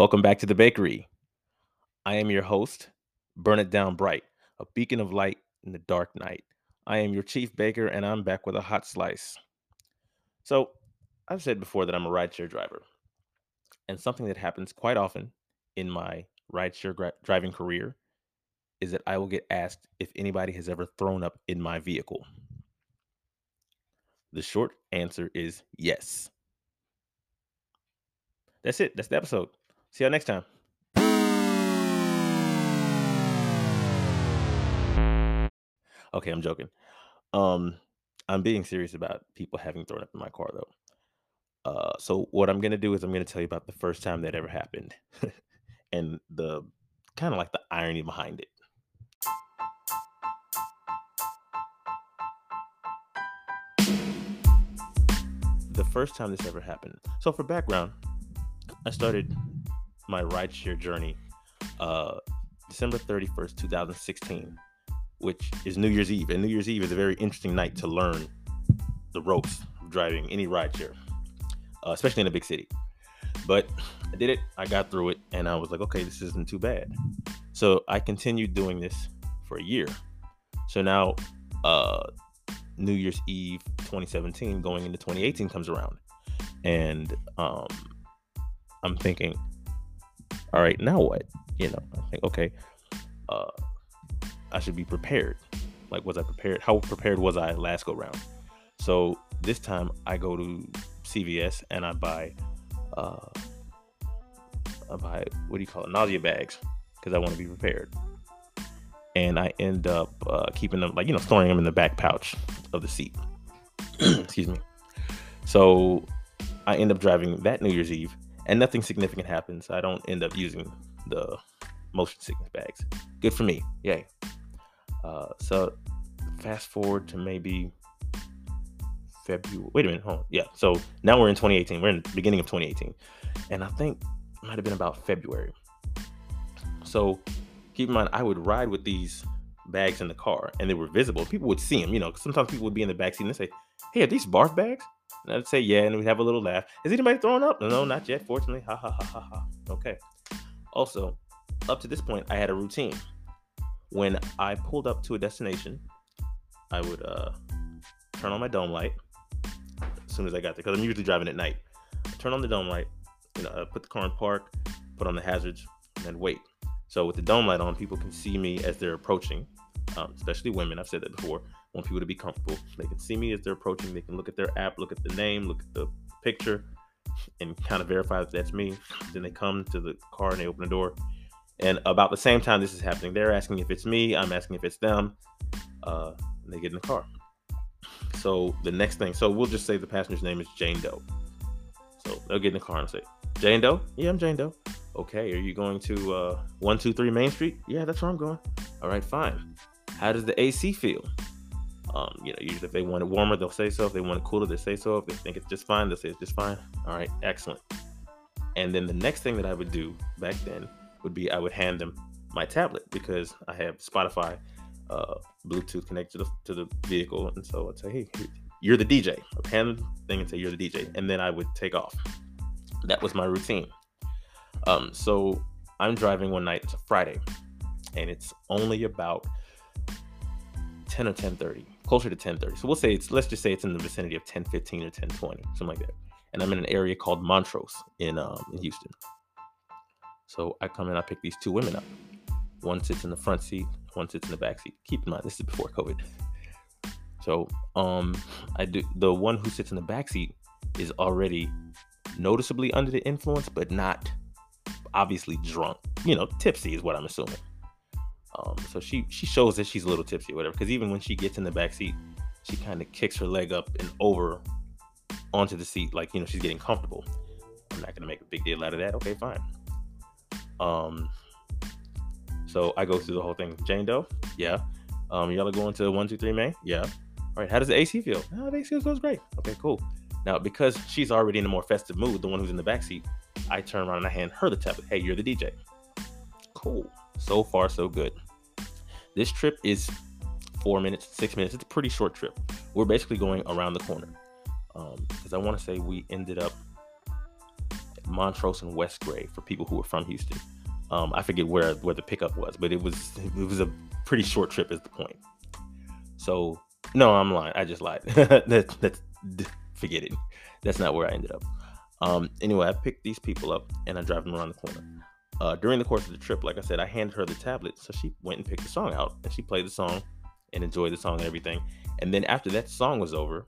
Welcome back to the bakery. I am your host, Burn It Down Bright, a beacon of light in the dark night. I am your chief baker, and I'm back with a hot slice. So, I've said before that I'm a rideshare driver, and something that happens quite often in my rideshare gra- driving career is that I will get asked if anybody has ever thrown up in my vehicle. The short answer is yes. That's it. That's the episode. See y'all next time. Okay, I'm joking. Um, I'm being serious about people having thrown up in my car though. Uh, so what I'm gonna do is I'm gonna tell you about the first time that ever happened, and the kind of like the irony behind it. The first time this ever happened. So for background, I started my rideshare journey uh, December 31st, 2016, which is New Year's Eve. And New Year's Eve is a very interesting night to learn the ropes of driving any rideshare, uh, especially in a big city. But I did it, I got through it, and I was like, okay, this isn't too bad. So I continued doing this for a year. So now, uh, New Year's Eve 2017 going into 2018 comes around. And um, I'm thinking, all right, now what? You know, I think, okay, uh, I should be prepared. Like, was I prepared? How prepared was I last go round? So this time I go to CVS and I buy, uh, I buy, what do you call it? Nausea bags because I want to be prepared. And I end up uh, keeping them, like, you know, storing them in the back pouch of the seat. Excuse me. So I end up driving that New Year's Eve and nothing significant happens. I don't end up using the motion sickness bags. Good for me. Yay. Uh, so fast forward to maybe February. Wait a minute. Hold on. Yeah. So now we're in 2018. We're in the beginning of 2018. And I think might have been about February. So keep in mind, I would ride with these bags in the car and they were visible. People would see them. You know, sometimes people would be in the back seat and they say, Hey, are these barf bags? And I'd say, Yeah. And we'd have a little laugh. Is anybody throwing up? No, not yet, fortunately. Ha ha ha ha ha. Okay. Also, up to this point, I had a routine. When I pulled up to a destination, I would uh, turn on my dome light as soon as I got there, because I'm usually driving at night. Turn on the dome light, you know, uh, put the car in park, put on the hazards, and wait. So with the dome light on, people can see me as they're approaching, um, especially women. I've said that before. Want people to be comfortable. They can see me as they're approaching. They can look at their app, look at the name, look at the picture, and kind of verify that that's me. Then they come to the car and they open the door. And about the same time this is happening, they're asking if it's me. I'm asking if it's them. Uh, and they get in the car. So the next thing, so we'll just say the passenger's name is Jane Doe. So they'll get in the car and say, Jane Doe? Yeah, I'm Jane Doe. Okay, are you going to uh, 123 Main Street? Yeah, that's where I'm going. All right, fine. How does the AC feel? Um, you know, usually if they want it warmer, they'll say so. If they want it cooler, they say so. If they think it's just fine, they'll say it's just fine. All right, excellent. And then the next thing that I would do back then would be I would hand them my tablet because I have Spotify, uh, Bluetooth connected to the, to the vehicle, and so I'd say, "Hey, you're the DJ." I'd hand them the thing and say, "You're the DJ," and then I would take off. That was my routine. Um, so I'm driving one night. It's a Friday, and it's only about 10 or 10:30, closer to 10:30. So we'll say it's let's just say it's in the vicinity of 10:15 or 10:20, something like that. And I'm in an area called Montrose in um, in Houston. So I come in, I pick these two women up. One sits in the front seat, one sits in the back seat. Keep in mind, this is before COVID. So um, I do the one who sits in the back seat is already noticeably under the influence, but not obviously drunk. You know, tipsy is what I'm assuming. Um, so she she shows that she's a little tipsy or whatever. Because even when she gets in the back seat, she kind of kicks her leg up and over onto the seat, like you know she's getting comfortable. I'm not gonna make a big deal out of that. Okay, fine. Um, so I go through the whole thing. Jane Doe, yeah. Um, y'all are going to one two three May, yeah. All right, how does the AC feel? Oh, the AC feels great. Okay, cool. Now because she's already in a more festive mood, the one who's in the back seat, I turn around and I hand her the tablet. Hey, you're the DJ. Cool. So far, so good. This trip is four minutes, six minutes. It's a pretty short trip. We're basically going around the corner because um, I want to say we ended up Montrose and West Gray for people who were from Houston. Um, I forget where where the pickup was, but it was it was a pretty short trip. Is the point? So no, I'm lying. I just lied. that, that's forget it. That's not where I ended up. Um, anyway, I picked these people up and I drive them around the corner. Uh, during the course of the trip, like I said, I handed her the tablet, so she went and picked the song out and she played the song and enjoyed the song and everything. And then after that song was over,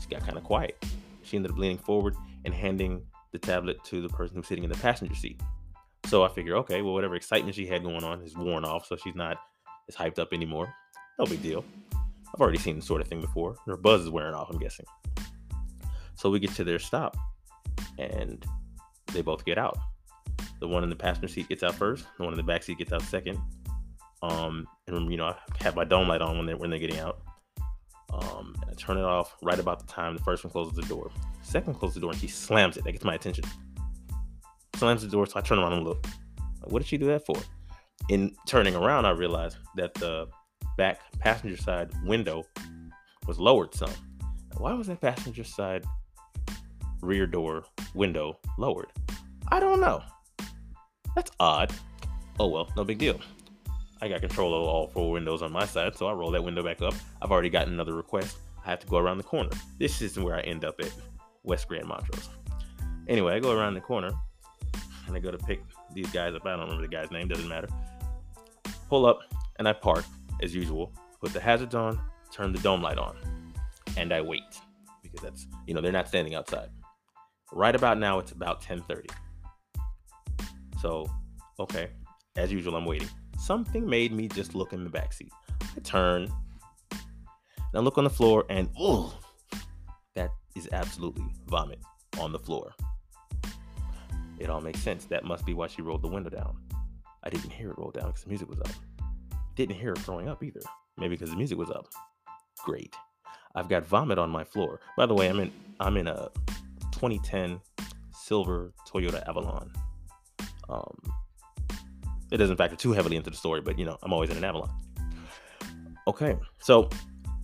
she got kind of quiet. She ended up leaning forward and handing the tablet to the person who's sitting in the passenger seat. So I figure, okay, well, whatever excitement she had going on is worn off, so she's not as hyped up anymore. No big deal. I've already seen this sort of thing before. Her buzz is wearing off, I'm guessing. So we get to their stop, and they both get out. The one in the passenger seat gets out first. The one in the back seat gets out second. Um, and you know, I have my dome light on when they're when they're getting out. Um, I turn it off right about the time the first one closes the door. Second closes the door and she slams it. That gets my attention. Slams the door, so I turn around and look. What did she do that for? In turning around, I realized that the back passenger side window was lowered some. Why was that passenger side rear door window lowered? I don't know. That's odd. Oh well, no big deal. I got control of all four windows on my side, so I roll that window back up. I've already gotten another request. I have to go around the corner. This is where I end up at West Grand Montrose. Anyway, I go around the corner and I go to pick these guys up. I don't remember the guy's name, doesn't matter. Pull up and I park as usual, put the hazards on, turn the dome light on, and I wait because that's, you know, they're not standing outside. Right about now, it's about 10:30. So, okay, as usual, I'm waiting something made me just look in the back seat. I turn and I look on the floor, and oh, that is absolutely vomit on the floor. It all makes sense. That must be why she rolled the window down. I didn't hear it roll down because the music was up. Didn't hear it throwing up either. Maybe because the music was up. Great. I've got vomit on my floor. By the way, I'm in I'm in a 2010 silver Toyota Avalon. Um, it doesn't factor too heavily into the story, but you know, I'm always in an Avalon. Okay, so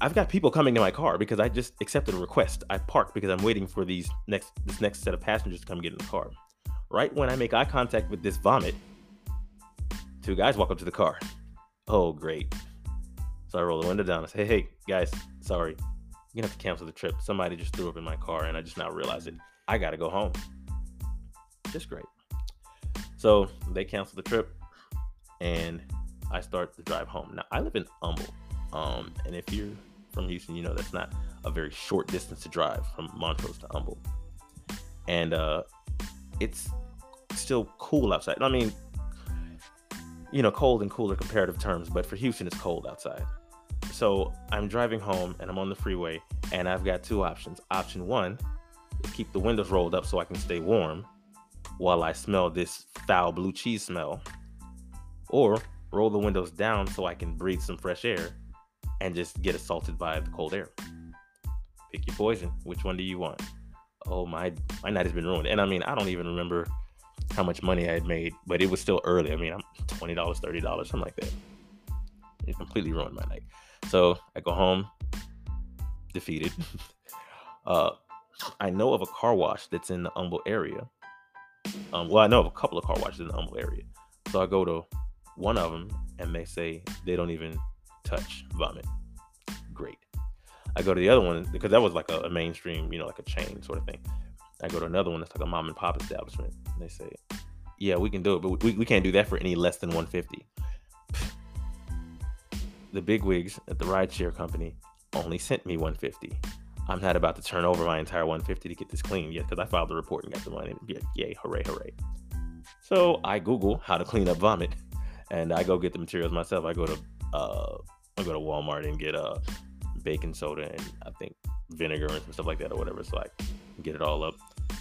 I've got people coming to my car because I just accepted a request. I parked because I'm waiting for these next this next set of passengers to come get in the car. Right when I make eye contact with this vomit, two guys walk up to the car. Oh, great. So I roll the window down and say, hey, guys, sorry. You're gonna have to cancel the trip. Somebody just threw up in my car and I just now realized it. I gotta go home. Just great. So they cancel the trip and I start to drive home. Now I live in Humble, um, and if you're from Houston, you know that's not a very short distance to drive from Montrose to Humble, and uh, it's still cool outside. I mean, you know, cold and cooler comparative terms, but for Houston, it's cold outside. So I'm driving home and I'm on the freeway, and I've got two options. Option one is keep the windows rolled up so I can stay warm while I smell this foul blue cheese smell or roll the windows down so I can breathe some fresh air and just get assaulted by the cold air. Pick your poison. Which one do you want? Oh my my night has been ruined. And I mean, I don't even remember how much money I had made, but it was still early. I mean, I'm twenty dollars, thirty dollars, something like that. It completely ruined my night. So I go home, defeated. uh, I know of a car wash that's in the Humble area. Um, well, I know of a couple of car washes in the Humble area. So I go to one of them and they say they don't even touch vomit. Great. I go to the other one because that was like a, a, mainstream, you know, like a chain sort of thing. I go to another one that's like a mom and pop establishment. And they say, yeah, we can do it, but we, we can't do that for any less than 150. The big wigs at the rideshare company only sent me 150. I'm not about to turn over my entire 150 to get this clean yet because I filed the report and got the money. Yeah, yay, hooray, hooray. So I Google how to clean up vomit and I go get the materials myself. I go to uh, I go to Walmart and get a uh, baking soda and I think vinegar and some stuff like that or whatever, so I get it all up.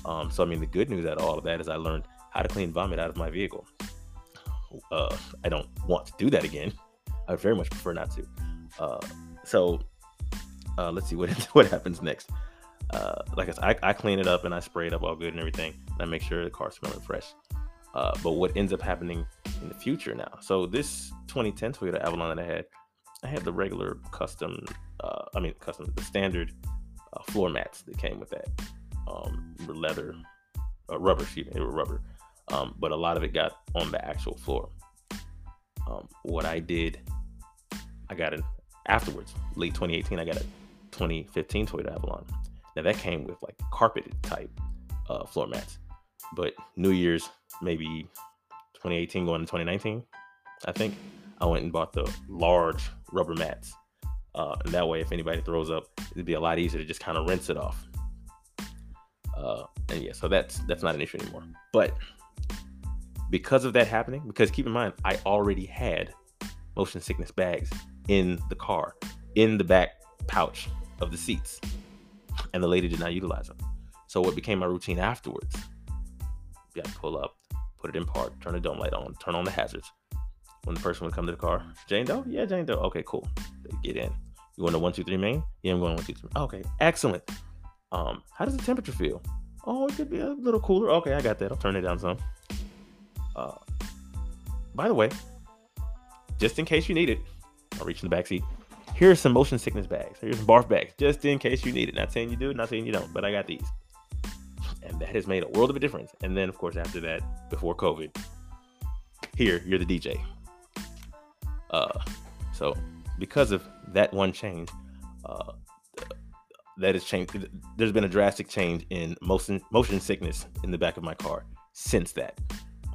Um, so I mean, the good news out of all of that is I learned how to clean vomit out of my vehicle. Uh, I don't want to do that again. I very much prefer not to. Uh, so uh, let's see what what happens next. Uh, like I said, I, I, clean it up and I spray it up all good and everything, and I make sure the car's smelling fresh. Uh, but what ends up happening in the future now? So this 2010 Toyota Avalon that I had, I had the regular custom, uh, I mean custom, the standard uh, floor mats that came with that, um, leather uh, rubber. Excuse me, they were rubber. Um, but a lot of it got on the actual floor. Um, what I did, I got it afterwards, late 2018. I got a 2015 Toyota Avalon. Now that came with like carpeted type uh, floor mats, but New Year's maybe 2018 going to 2019, I think I went and bought the large rubber mats. Uh, and that way, if anybody throws up, it'd be a lot easier to just kind of rinse it off. Uh, and yeah, so that's that's not an issue anymore. But because of that happening, because keep in mind, I already had motion sickness bags in the car, in the back pouch of the seats, and the lady did not utilize them. So what became my routine afterwards? To pull up, put it in park, turn the dome light on, turn on the hazards. When the person would come to the car, Jane Doe, yeah, Jane Doe, okay, cool. They get in. You going to one two three main? Yeah, I'm going one two three. Okay, excellent. Um, how does the temperature feel? Oh, it could be a little cooler. Okay, I got that. I'll turn it down some. Uh, by the way, just in case you need it, I'll reach in the back seat. Here's some motion sickness bags. Here's barf bags, just in case you need it. Not saying you do, not saying you don't, but I got these. And that has made a world of a difference. And then, of course, after that, before COVID, here, you're the DJ. Uh, so because of that one change, uh, that has changed. There's been a drastic change in motion motion sickness in the back of my car since that.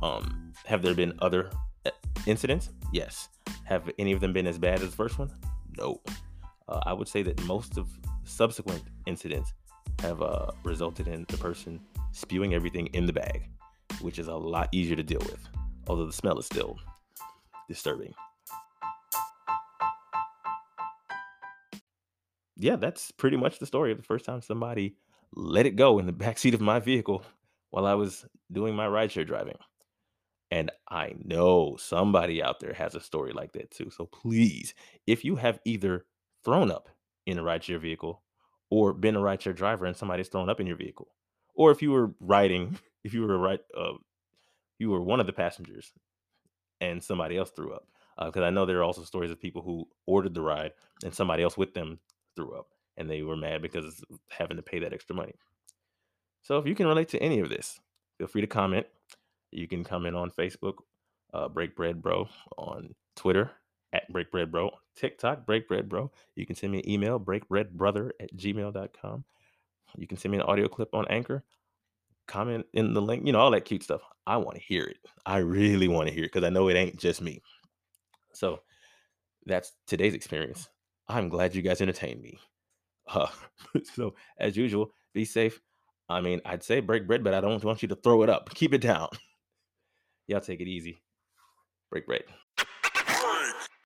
Um, have there been other uh, incidents? Yes. Have any of them been as bad as the first one? No. Uh, I would say that most of subsequent incidents have uh, resulted in the person spewing everything in the bag, which is a lot easier to deal with, although the smell is still disturbing. yeah, that's pretty much the story of the first time somebody let it go in the backseat of my vehicle while I was doing my rideshare driving. I know somebody out there has a story like that too. So please, if you have either thrown up in a rideshare vehicle or been a rideshare driver and somebody's thrown up in your vehicle, or if you were riding, if you were a ride, uh, you were one of the passengers and somebody else threw up, because uh, I know there are also stories of people who ordered the ride and somebody else with them threw up and they were mad because having to pay that extra money. So if you can relate to any of this, feel free to comment. You can come in on Facebook, uh, Break Bread Bro, on Twitter at Break Bread Bro, TikTok, Break Bread Bro. You can send me an email, breakbreadbrother at gmail.com. You can send me an audio clip on Anchor. Comment in the link, you know, all that cute stuff. I want to hear it. I really want to hear it because I know it ain't just me. So that's today's experience. I'm glad you guys entertained me. Uh, so, as usual, be safe. I mean, I'd say break bread, but I don't want you to throw it up. Keep it down. Y'all take it easy. Break bread.